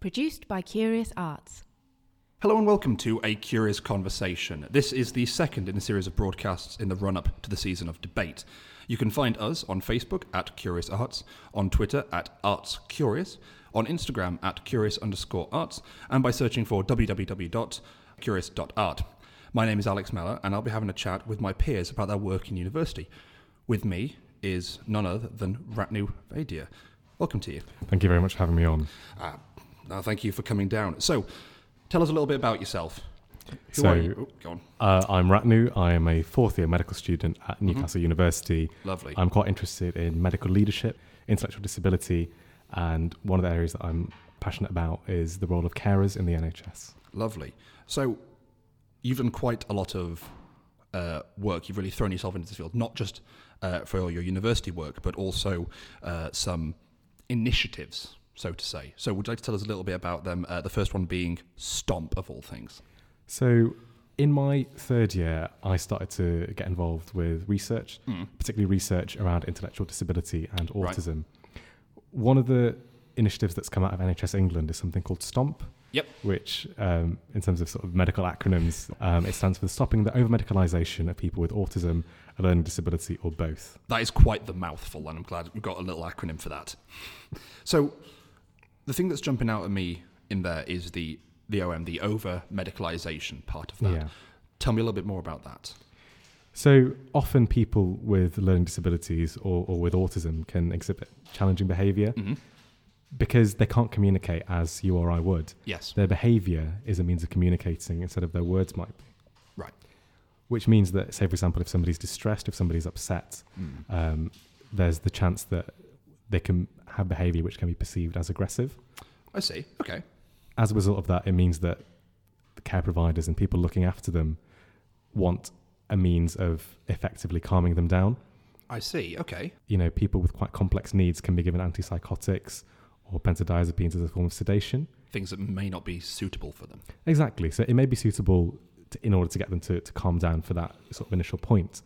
Produced by Curious Arts. Hello and welcome to A Kurious Konversation. This is the second in a series of broadcasts in the run up to the season of debate. You can find us on Facebook at Curious Arts, on Twitter at Arts Curious, on Instagram at Curious underscore Arts, and by searching for www.curious.art. My name is Alex Mellor, and I'll be having a chat with my peers about their work in university. With me is none other than Ratnu Vaidya. Welcome to you. Thank you very much for having me on. Uh, no, thank you for coming down. So, tell us a little bit about yourself. Who So- are you? Oh, go on. Uh, I'm Ratnu. I am a fourth year medical student at Newcastle University. Lovely. I'm quite interested in medical leadership, intellectual disability, and one of the areas that I'm passionate about is the role of carers in the NHS. Lovely. So, you've done quite a lot of uh, work. You've really thrown yourself into this field, not just uh, for your university work, but also uh, some initiatives, so to say. So, would you like to tell us a little bit about them? Uh, the first one being Stomp, of all things. So, in my third year, I started to get involved with research, particularly research around intellectual disability and Right. autism. One of the initiatives that's come out of NHS England is something called STOMP, Yep. which, um, in terms of sort of medical acronyms, um, it stands for Stopping the Over Medicalisation of People with Autism, a Learning Disability, or both. That is quite the mouthful, and I'm glad we've got a little acronym for that. So, the thing that's jumping out at me in there is the the OM, the over medicalization part of that. Yeah. Tell me a little bit more about that. So often people with learning disabilities or, or with autism can exhibit challenging behaviour hmm because they can't communicate as you or I would. Yes. Their behaviour is a means of communicating instead of their words might be. Right. Which means that, say, for example, if somebody's distressed, if somebody's upset, Mm. um, there's the chance that they can have behaviour which can be perceived as aggressive. I see. Okay. As a result of that, it means that the care providers and people looking after them want a means of effectively calming them down. I see. Okay. You know, people with quite complex needs can be given antipsychotics or benzodiazepines as a form of sedation. Things that may not be suitable for them. Exactly. So it may be suitable to, in order to get them to, to calm down for that sort of initial point.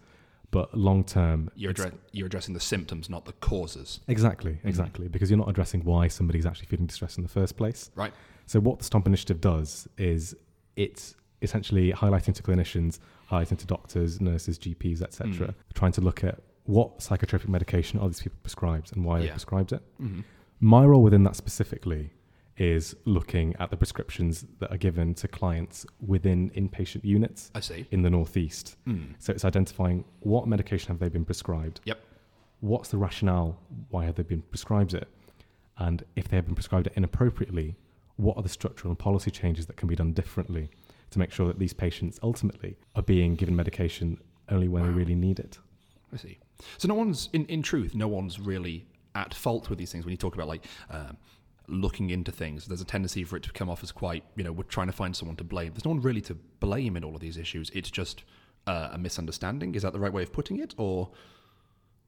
But long term, You're, addre- you're addressing the symptoms, not the causes. exactly, exactly, because you're not addressing why somebody's actually feeling distressed in the first place. Right. So what the Stomp Initiative does is it's essentially highlighting to clinicians, highlighting to doctors, nurses, GPs, etc., Mm. trying to look at what psychotropic medication are these people prescribed and why they Yeah. prescribed it. hmm My role within that specifically is looking at the prescriptions that are given to clients within inpatient units I see. in the northeast. Mm. So it's identifying what medication have they been prescribed. Yep. What's the rationale? Why have they been prescribed it? And if they have been prescribed it inappropriately, what are the structural and policy changes that can be done differently to make sure that these patients ultimately are being given medication only when Wow. they really need it? I see. So no one's, in, in truth, no one's really at fault with these things. When you talk about like um, looking into things, there's a tendency for it to come off as quite, you know, we're trying to find someone to blame. There's no one really to blame in all of these issues. It's just uh, a misunderstanding. Is that the right way of putting it? Or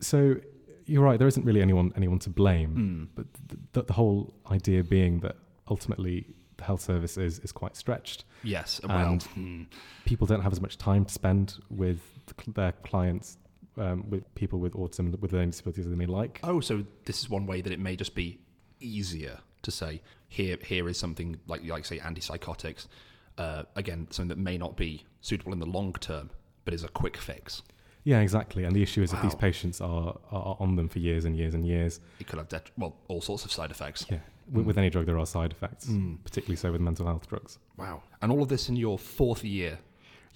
So you're right. There isn't really anyone anyone to blame. Mm. But the, the whole idea being that ultimately the health service is, is quite stretched. yes, well, And- hmm, People don't have as much time to spend with the their clients, um, with people with autism, with learning disabilities as they may like. oh, so this is one way that it may just be easier to say here. Here is something like like say antipsychotics. Uh, again, something that may not be suitable in the long term, but is a quick fix. Yeah, exactly. And the issue is if these patients are, are on them for years and years and years, It could have det- well all sorts of side effects. yeah, with, with any drug there are side effects, Mm. particularly so with mental health drugs. Wow. And all of this in your fourth year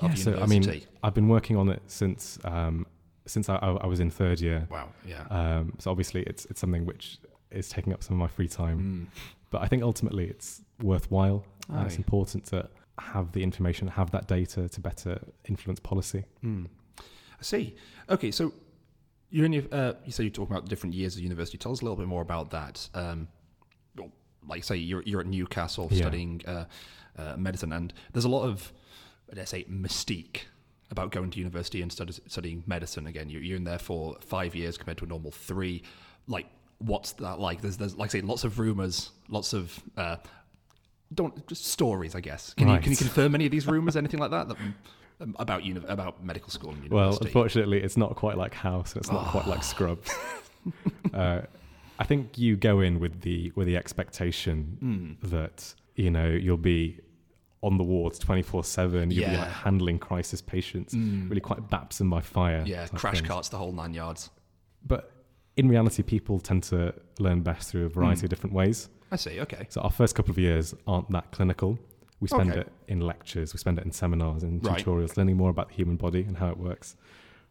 of Yeah, so I mean, I've been working on it since um, since I, I I was in third year. wow. Yeah. Um, so obviously, it's it's something which is taking up some of my free time. Mm. But I think ultimately it's worthwhile. and it's important to have the information, have that data to better influence policy. Mm. I see. Okay, so you're in your, uh, you say you're talking about different years of university. Tell us a little bit more about that. Um, well, like say you're you're at Newcastle Yeah. studying uh, uh, medicine, and there's a lot of let's say mystique about going to university and study, studying medicine. Again, you're, you're in there for five years compared to a normal three. Like, what's that like? There's there's like I say lots of rumors, lots of uh, don't just stories, I guess. Can you can you confirm any of these rumors, anything like that, that um, about uni- about medical school and Well, unfortunately, it's not quite like House and it's not quite like Oh. Scrubs. uh, I think you go in with the with the expectation Mm. that you know you'll be on the wards twenty four seven. You'll be like handling crisis patients, Mm. really quite baptism by fire. Yeah, crash things. carts, the whole nine yards. But in reality, people tend to learn best through a variety Mm. of different ways. I see. Okay. So our first couple of years aren't that clinical. We spend Okay. it in lectures, we spend it in seminars and Right. tutorials, learning more about the human body and how it works.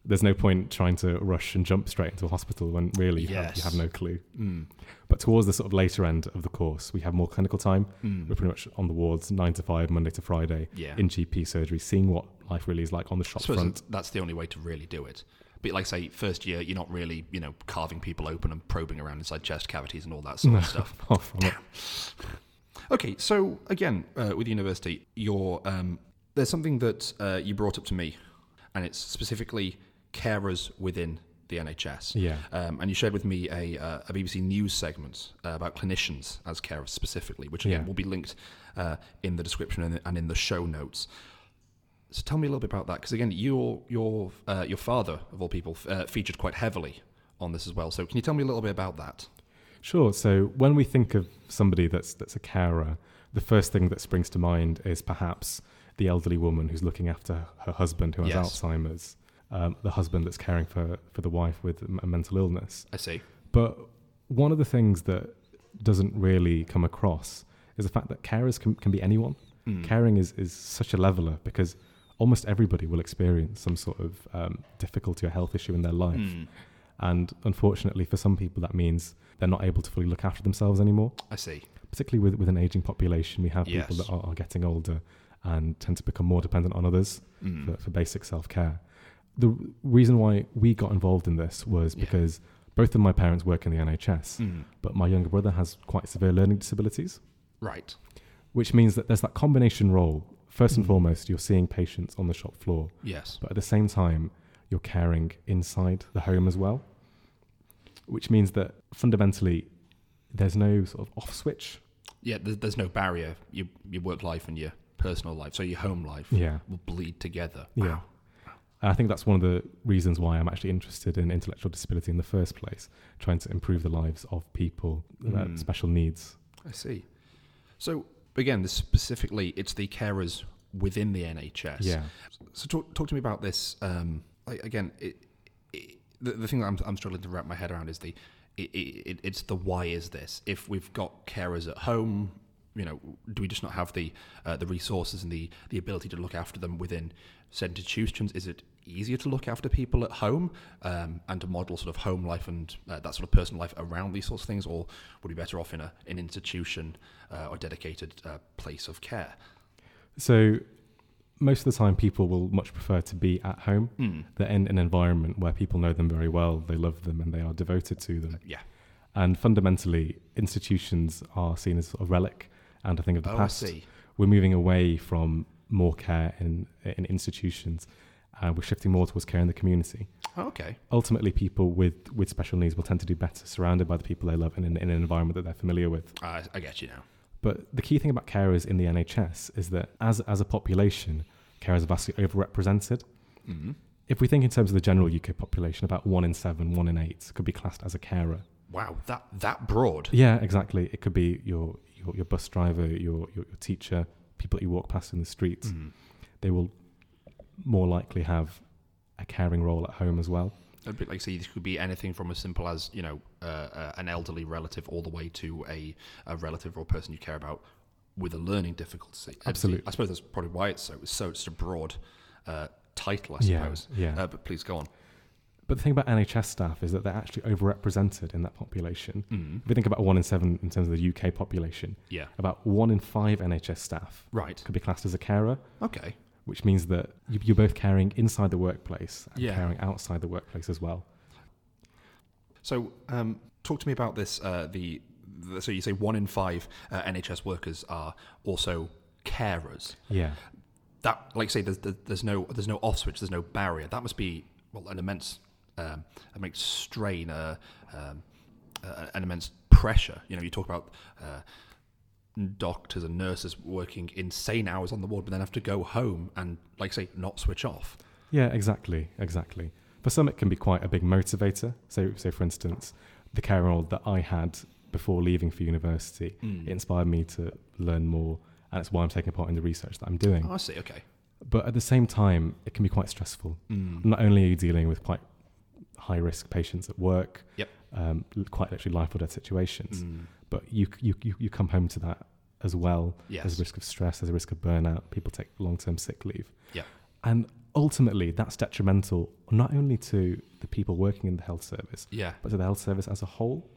There's no point trying to rush and jump straight into a hospital when really you, have, you have no clue. Mm. But towards the sort of later end of the course, we have more clinical time. Mm. We're pretty much on the wards nine to five, Monday to Friday, Yeah. in GP surgery, seeing what life really is like on the shop front. that's the only way to really do it. But like say, first year, you're not really, you know, carving people open and probing around inside chest cavities and all that sort of stuff. Far from it. Okay, so again, uh, with university, you're, um, there's something that uh, you brought up to me, and it's specifically carers within the NHS. Yeah. Um, and you shared with me a, uh, a BBC News segment uh, about clinicians as carers specifically, which again Yeah. will be linked uh, in the description and, and in the show notes. So tell me a little bit about that, because again, your your uh, your father of all people uh, featured quite heavily on this as well. So can you tell me a little bit about that? Sure. So when we think of somebody that's that's a carer, the first thing that springs to mind is perhaps the elderly woman who's looking after her husband who has Yes. Alzheimer's, um, the husband that's caring for for the wife with a mental illness. I see. But one of the things that doesn't really come across is the fact that carers can, can be anyone. Mm. Caring is, is such a leveler because almost everybody will experience some sort of um, difficulty or health issue in their life. Mm. And unfortunately, for some people, that means they're not able to fully look after themselves anymore. I see. Particularly with, with an aging population, we have people that are, are getting older and tend to become more dependent on others Mm. for, for basic self care. The reason why we got involved in this was Yeah. because both of my parents work in the NHS, Mm. but my younger brother has quite severe learning disabilities, Right. which means that there's that combination role. First and Mm. foremost, you're seeing patients on the shop floor, Yes. but at the same time, you're caring inside the home as well, which means that fundamentally, there's no sort of off switch. Yeah. There's, there's no barrier. Your your work life and your personal life, so your home life, Yeah. will bleed together. Yeah. Wow. And I think that's one of the reasons why I'm actually interested in intellectual disability in the first place, trying to improve the lives of people with Mm. special needs. I see. So again, this specifically, it's the carers within the NHS. Yeah. So talk, talk to me about this. Um, like, again, it, it, the, the thing that I'm, I'm struggling to wrap my head around is the it, it, it's the why is this? If we've got carers at home, you know, do we just not have the uh, the resources and the the ability to look after them within said institutions? Is it easier to look after people at home um, and to model sort of home life and uh, that sort of personal life around these sorts of things, or would be better off in a an institution uh, or dedicated uh, place of care? So most of the time, people will much prefer to be at home. Mm. They're in an environment where people know them very well, they love them, and they are devoted to them. Yeah. And fundamentally, institutions are seen as a relic and a thing of the Oh, past. We're moving away from more care in in institutions, and we're shifting more towards care in the community. Okay. Ultimately, people with with special needs will tend to do better surrounded by the people they love and in, in an environment that they're familiar with. I, I get you now. But the key thing about carers in the NHS is that as as a population, carers are vastly overrepresented. Mm. If we think in terms of the general UK population, about one in seven, one in eight could be classed as a carer. Wow, that that broad. Yeah, exactly. It could be your your, your bus driver, your, your your teacher, people that you walk past in the streets. Mm. They will more likely have a caring role at home as well. A bit like, say, this could be anything from as simple as you know uh, uh, an elderly relative, all the way to a, a relative or person you care about with a learning difficulty. Absolutely. I suppose that's probably why it's so it's so it's a broad uh, title, I Yeah, suppose. yeah. Uh, but please go on. But the thing about NHS staff is that they're actually overrepresented in that population. Mm. If we think about one in seven in terms of the UK population, Yeah. about one in five NHS staff Right. could be classed as a carer, Okay. Which means that you- you're both caring inside the workplace and Yeah. caring outside the workplace as well. So, um, talk to me about this. Uh, the, the so you say one in five uh, NHS workers are also carers. Yeah. that like say there's there's no there's no off switch there's no barrier that must be well an immense um, immense strain uh, um, uh, an immense pressure you know you talk about uh, doctors and nurses working insane hours on the ward but then have to go home and like say not switch off Yeah, exactly, exactly. For some, it can be quite a big motivator. So, so for instance, the care role that I had before leaving for university. Mm. It inspired me to learn more, and it's why I'm taking part in the research that I'm doing. Oh, I see. Okay. But at the same time, it can be quite stressful. Mm. Not only are you dealing with quite high risk patients at work, Yep. um, quite literally life or death situations, Mm. But you, you, you, you come home to that as well. Yes. There's a risk of stress, there's a risk of burnout, people take long term sick leave. Yeah. And ultimately, that's detrimental not only to the people working in the health service, Yeah. but to the health service as a whole.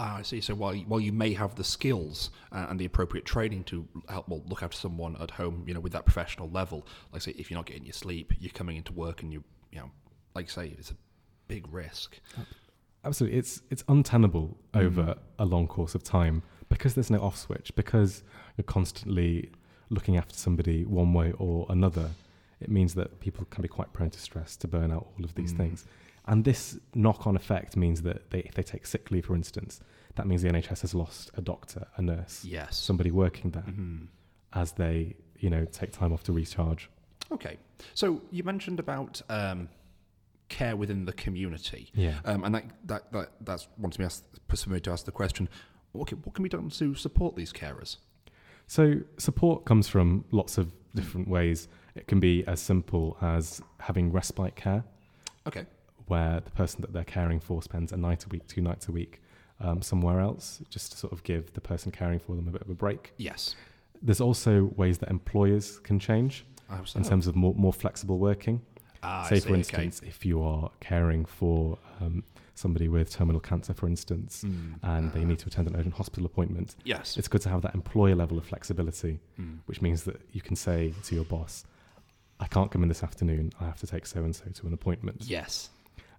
Ah, I see. So while while you may have the skills uh, and the appropriate training to help well, look after someone at home, you know, with that professional level, like say if you're not getting your sleep, you're coming into work and you you know, like you say, it's a big risk. Absolutely, it's it's untenable Mm. over a long course of time because there's no off switch. Because you're constantly looking after somebody one way or another. It means that people can be quite prone to stress, to burn out, all of these Mm. things. And this knock-on effect means that they, if they take sick leave, for instance, that means the NHS has lost a doctor, a nurse, Yes. somebody working there, Mhm. as they you know take time off to recharge. Okay. So you mentioned about um, care within the community, Yeah. um, and that, that that that's wanted me ask, for me to ask the question. Okay, what can be done to support these carers? So support comes from lots of different ways. It can be as simple as having respite care. Okay. where the person that they're caring for spends a night a week, two nights a week um, somewhere else, just to sort of give the person caring for them a bit of a break. Yes. There's also ways that employers can change in terms of more, more flexible working. Ah, Say, see, for okay. instance, if you are caring for um, somebody with terminal cancer, for instance, Mm. and they Ah. need to attend an urgent hospital appointment, Yes. it's good to have that employer level of flexibility, Mm. which means that you can say to your boss, I can't come in this afternoon, I have to take so and so to an appointment. Yes.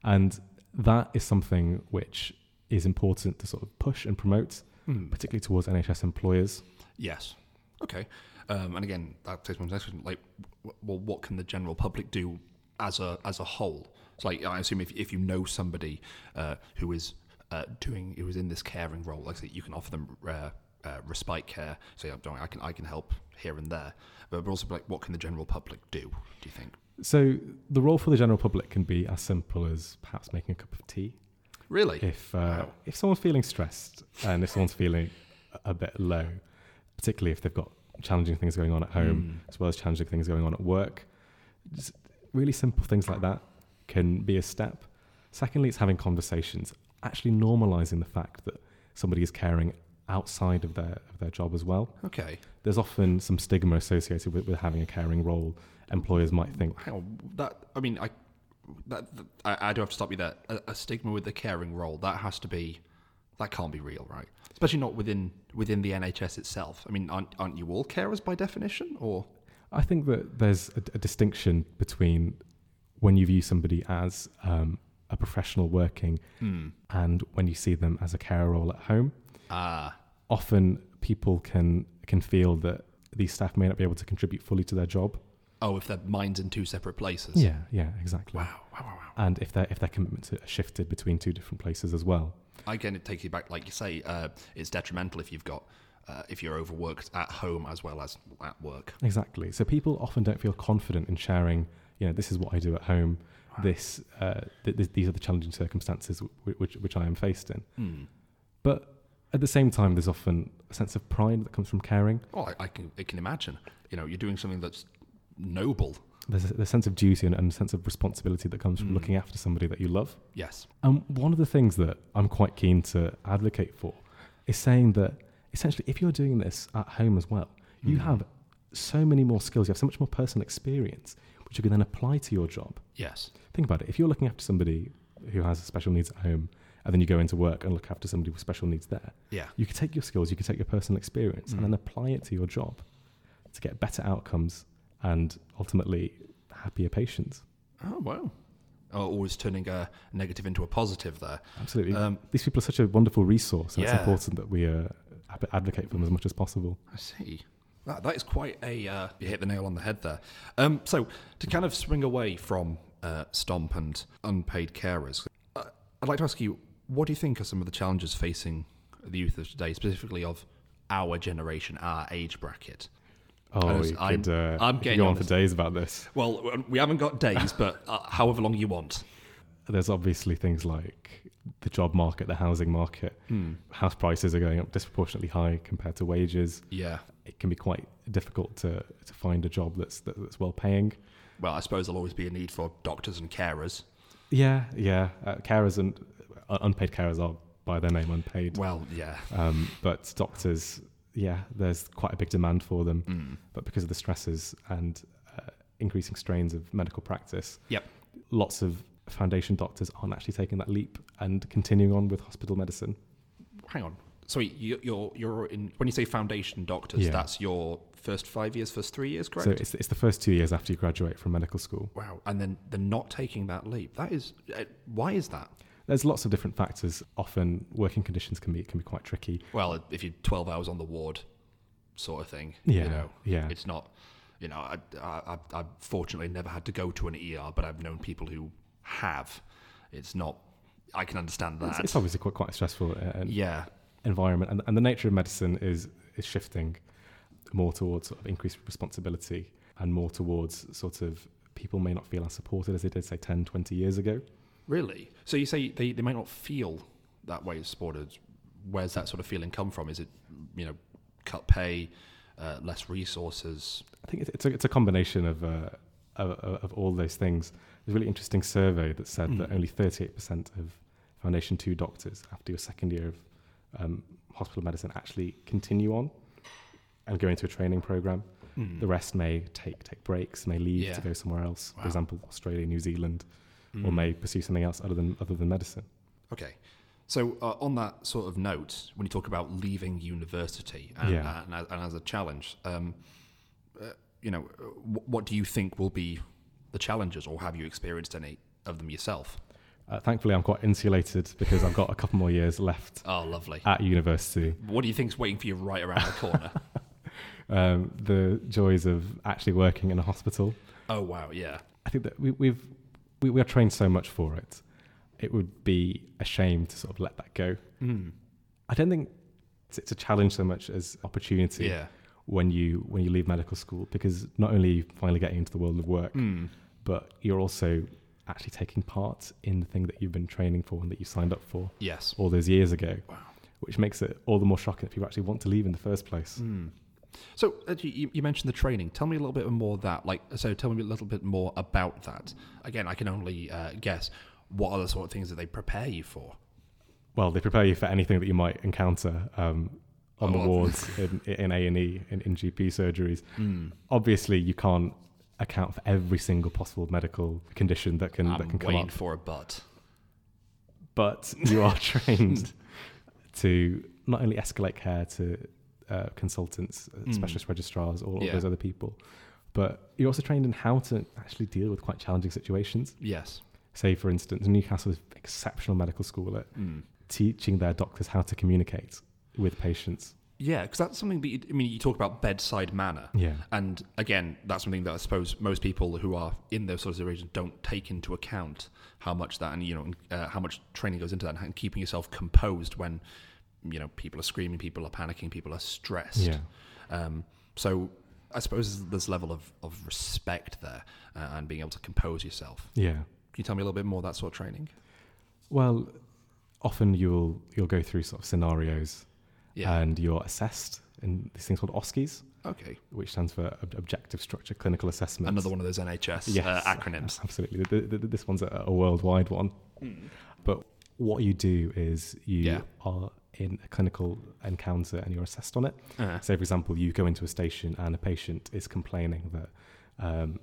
And that is something which is important to sort of push and promote, Mm. particularly towards NHS employers. Yes. Okay. Um, and again, that takes me to the next question. Like, w- well, what can the general public do as a as a whole? So, like, I assume if if you know somebody uh, who is uh, doing who is in this caring role, like, you can offer them uh, uh, respite care. Say, I'm doing, I can I can help here and there, but, also like, what can the general public do? Do you think? So the role for the general public can be as simple as perhaps making a cup of tea. Really? If uh, Wow. if someone's feeling stressed and if someone's feeling a- a bit low, particularly if they've got challenging things going on at home Mm. as well as challenging things going on at work, just really simple things like that can be a step. Secondly, it's having conversations, actually normalizing the fact that somebody is caring outside of their of their job as well. Okay. There's often some stigma associated with, with having a caring role. Employers might think, on. That I mean, I that, that I, I do have to stop you there. A, a stigma with the caring role that has to be that can't be real, right? Especially not within within the NHS itself. I mean, aren't aren't you all carers by definition, or I think that there's a, a distinction between when you view somebody as um, a professional working and when you see them as a carer role at home. ah Often people can can feel that these staff may not be able to contribute fully to their job. oh, if their minds in two separate places? Yeah, yeah, exactly. Wow, wow, wow, wow. And if their if their commitments are shifted between two different places as well. Again, it takes you back, like you say, uh, it's detrimental if you've got uh, if you're overworked at home as well as at work. Exactly. So people often don't feel confident in sharing. You know, this is what I do at home. This, uh, th- th- these are the challenging circumstances w- which which I am faced in. Hmm. But at the same time, there's often a sense of pride that comes from caring. Well, I, I can I can imagine. You know, you're doing something that's noble. There's a, the sense of duty and, and a sense of responsibility that comes from Mm. looking after somebody that you love. Yes. And one of the things that I'm quite keen to advocate for is saying that essentially, if you're doing this at home as well, you Mm. have so many more skills, you have so much more personal experience, which you can then apply to your job. Yes. Think about it. If you're looking after somebody who has special needs at home, and then you go into work and look after somebody with special needs there, Yeah. you can take your skills, you can take your personal experience, Mm. and then apply it to your job to get better outcomes and ultimately happier patients. Oh wow. Oh, always turning a negative into a positive there. Absolutely. Um, These people are such a wonderful resource, and Yeah. it's important that we uh, advocate for them as much as possible. I see. That, that is quite a. Uh, you hit the nail on the head there. Um, so, to kind of swing away from uh, Stomp and unpaid carers, uh, I'd like to ask you what do you think are some of the challenges facing the youth of today, specifically of our generation, our age bracket? Oh, I know, you I'm- could, uh, I'm getting go on on for days about this. Well, we haven't got days, but uh, however long you want. There's obviously things like the job market, the housing market. Hmm. House prices are going up disproportionately high compared to wages. Yeah. It can be quite difficult to, to find a job that's that, that's well paying. Well, I suppose there'll always be a need for doctors and carers. Yeah, yeah. Uh, carers and uh, unpaid carers are by their name unpaid. Well, yeah. Um, but doctors, yeah, there's quite a big demand for them. Mm. But because of the stresses and uh, increasing strains of medical practice, Yep. lots of foundation doctors aren't actually taking that leap and continuing on with hospital medicine. Hang on. Sorry, you- you're you're in when you say foundation doctors, Yeah. that's your first five years, first three years, correct? So it's, it's the first two years after you graduate from medical school. wow. And then they're not taking that leap. That is uh, why is that? There's lots of different factors. Often working conditions can be can be quite tricky. Well, if you're 12 hours on the ward, sort of thing. Yeah, You know, yeah. It's not. You know, I, I, I, I've fortunately never had to go to an ER, but I've known people who have. It's not. I can understand that. It's, it's obviously quite quite a stressful uh, yeah. environment, and, and the nature of medicine is is shifting more towards sort of increased responsibility and more towards sort of people may not feel as supported as they did say 10, 20 years ago. Really? So you say they, they might not feel that way as supporters. Where's that sort of feeling come from? Is it, you know, cut pay, uh, less resources? I think it's, it's, a, it's a combination of, uh, of, of all those things. A really interesting survey that said that Mm. only 38% of Foundation 2 doctors after your second year of um, hospital medicine actually continue on and go into a training program. Mm. The rest may take, take breaks, may leave Yeah. to go somewhere else, Wow. for example, Australia, New Zealand, or Mm. may pursue something else other than, other than medicine. Okay. So uh, on that sort of note, when you talk about leaving university and, Yeah. and, as, and as a challenge, um, uh, you know, uh, wh- what do you think will be the challenges, or have you experienced any of them yourself? Uh, thankfully, I'm quite insulated because I've got a couple more years left Oh, lovely. at university. What do you think's waiting for you right around the corner? Um, the joys of actually working in a hospital. oh, wow. Yeah. I think that we, we've we, we are trained so much for it. It would be a shame to sort of let that go. Mm. I don't think it's, it's a challenge so much as opportunity Yeah. When you when you leave medical school because not only are you finally getting into the world of work, Mm. but you're also actually taking part in the thing that you've been training for and that you signed up for Yes. all those years ago. Wow. Which makes it all the more shocking that people actually want to leave in the first place. Mm. So uh, you, you mentioned the training. Tell me a little bit more of that. Like, so tell me a little bit more about that. Again, I can only uh, guess. What are the sort of things that they prepare you for? Well, they prepare you for anything that you might encounter um, on Oh, the wards in, in A&E, in, in GP surgeries. Mm. Obviously, you can't account for every single possible medical condition that can, that I'm can come up. for a but. but you are trained to not only escalate care to uh, consultants, Mm. specialist registrars, all Yeah. of those other people, but you're also trained in how to actually deal with quite challenging situations. Yes. Say, for instance, Newcastle is exceptional medical school at Mm. teaching their doctors how to communicate with patients. Yeah, because that's something that you, I mean, you talk about bedside manner. Yeah. And again, that's something that I suppose most people who are in those sorts of situations don't take into account how much that and you know uh, how much training goes into that and keeping yourself composed when you know people are screaming, people are panicking, people are stressed. Yeah. Um, so I suppose there's a level of, of respect there uh, and being able to compose yourself. Yeah. Can you tell me a little bit more that sort of training? Well, often you'll you'll go through sort of scenarios Yeah. and you're assessed in these things called OSCEs, okay. which stands for Ob- Objective Structure Clinical Assessment. Another one of those NHS uh, acronyms. Absolutely. The, the, the- this one's a, a worldwide one. But what you do is you Yeah. are in a clinical encounter and you're assessed on it. Uh, Say, for example, you go into a station and a patient is complaining that um,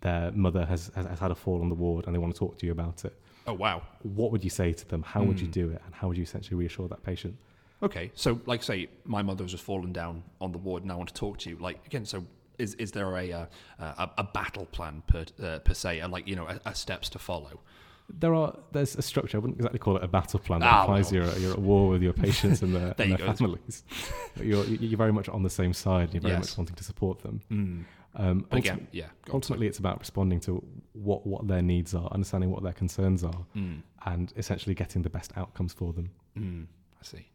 their mother has, has, has had a fall on the ward and they want to talk to you about it. oh wow. What would you say to them? How would you Mm. do it? And how would you essentially reassure that patient? Okay, so like say my mother was just fallen down on the ward, and I want to talk to you. Like again, so is is there a uh, a, a battle plan per uh, per se, and like you know, a, a steps to follow? There are there's a structure. I wouldn't exactly call it a battle plan that Ah, implies well. you're, you're at war with your patients and their, and you their go. families. But you're you're very much on the same side. and You're very Yes. much wanting to support them. Mm. Um, ulti- again, yeah. ultimately, it's about responding to what what their needs are, understanding what their concerns are. Mm. and essentially getting the best outcomes for them. Mm. I see.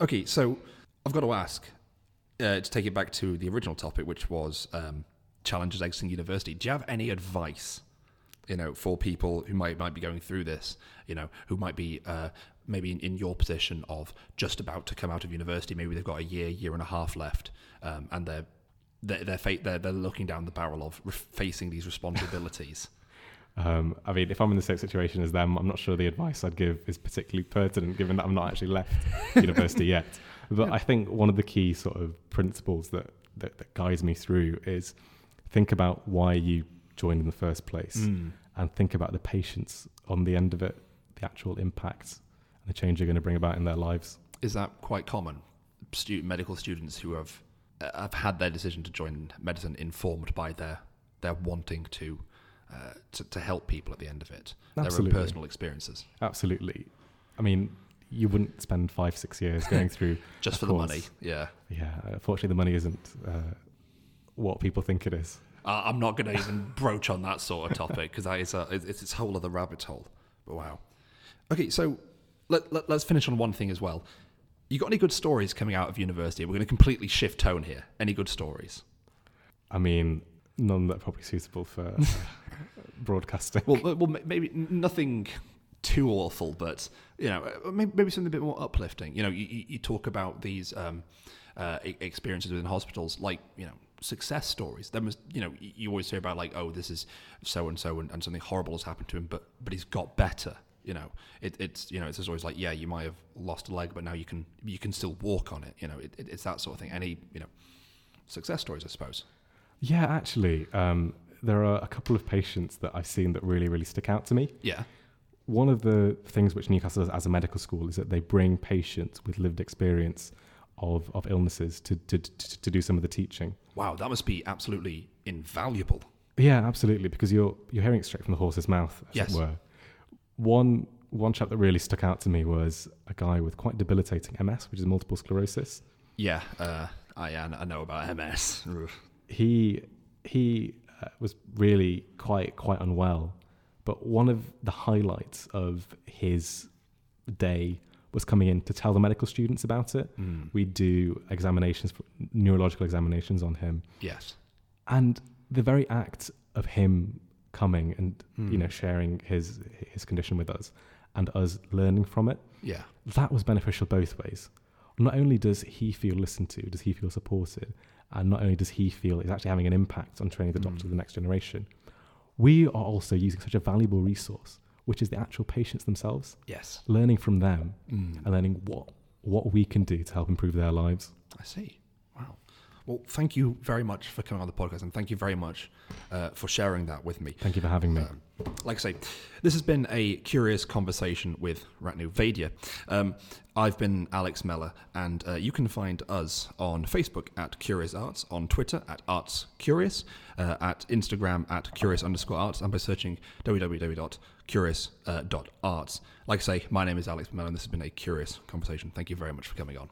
Okay, so I've got to ask uh, to take it back to the original topic, which was um, challenges exiting university. Do you have any advice you know, for people who might might be going through this, you know, who might be uh, maybe in, in your position of just about to come out of university, maybe they've got a year, year and a half left, um, and they're they're they're, they're they're looking down the barrel of re- facing these responsibilities. Um, I mean, if I'm in the same situation as them, I'm not sure the advice I'd give is particularly pertinent, given that I'm not actually left university yet. But I think one of the key sort of principles that, that, that guides me through is think about why you joined in the first place, Mm. and think about the patients on the end of it, the actual impact and the change you're going to bring about in their lives. Is that quite common? Stu- medical students who have uh, have had their decision to join medicine informed by their their wanting to uh, to, to help people at the end of it, Absolutely. their own personal experiences, Absolutely. I mean, you wouldn't spend five, six years going through. just for the money. Yeah, yeah, unfortunately, the money isn't uh, what people think it is. uh, I'm not going to even broach on that sort of topic because that is a, it's, it's whole other rabbit hole. But wow. Okay, so let, let, let's finish on one thing as well. You got any good stories coming out of university? We're going to completely shift tone here. Any good stories? I mean, none that are probably suitable for broadcasting. Well, well, maybe nothing too awful, but you know, uh, maybe, maybe something a bit more uplifting. You know, you, you talk about these um, uh, experiences within hospitals, like you know, success stories. There was, you know, you always hear about like, oh, this is so and so, and something horrible has happened to him, but but he's got better. You know, it, it's you know, it's always like, yeah, you might have lost a leg, but now you can you can still walk on it. You know, it, it, it's that sort of thing. Any you know, success stories, I suppose. Yeah, actually, um, there are a couple of patients that I've seen that really, really stick out to me. Yeah. One of the things which Newcastle does as a medical school is that they bring patients with lived experience of, of illnesses to, to, to, to do some of the teaching. Wow, that must be absolutely invaluable. Yeah, absolutely, because you're you're hearing it straight from the horse's mouth, as Yes. it were. One one chap that really stuck out to me was a guy with quite debilitating MS, which is multiple sclerosis. Yeah, uh, I, I know about MS. He he was really quite quite unwell but one of the highlights of his day was coming in to tell the medical students about it Mm. we do examinations neurological examinations on him Yes. and the very act of him coming and you Mm. know sharing his his condition with us and us learning from it Yeah. that was beneficial both ways. Not only does he feel listened to, does he feel supported, and not only does he feel it's actually having an impact on training the doctors Mm. of the next generation, we are also using such a valuable resource, which is the actual patients themselves, Yes. learning from them Mm. and learning what what we can do to help improve their lives. I see. Well, thank you very much for coming on the podcast, and thank you very much uh, for sharing that with me. Thank you for having me. Um, like I say, this has been a curious conversation with Ratnu Vaidya. Um, I've been Alex Mellor, and uh, you can find us on Facebook at Curious Arts, on Twitter at Arts Curious, uh, at Instagram at Curious underscore Arts, and by searching www.curious.arts. Like I say, my name is Alex Mellor, and this has been a curious conversation. Thank you very much for coming on.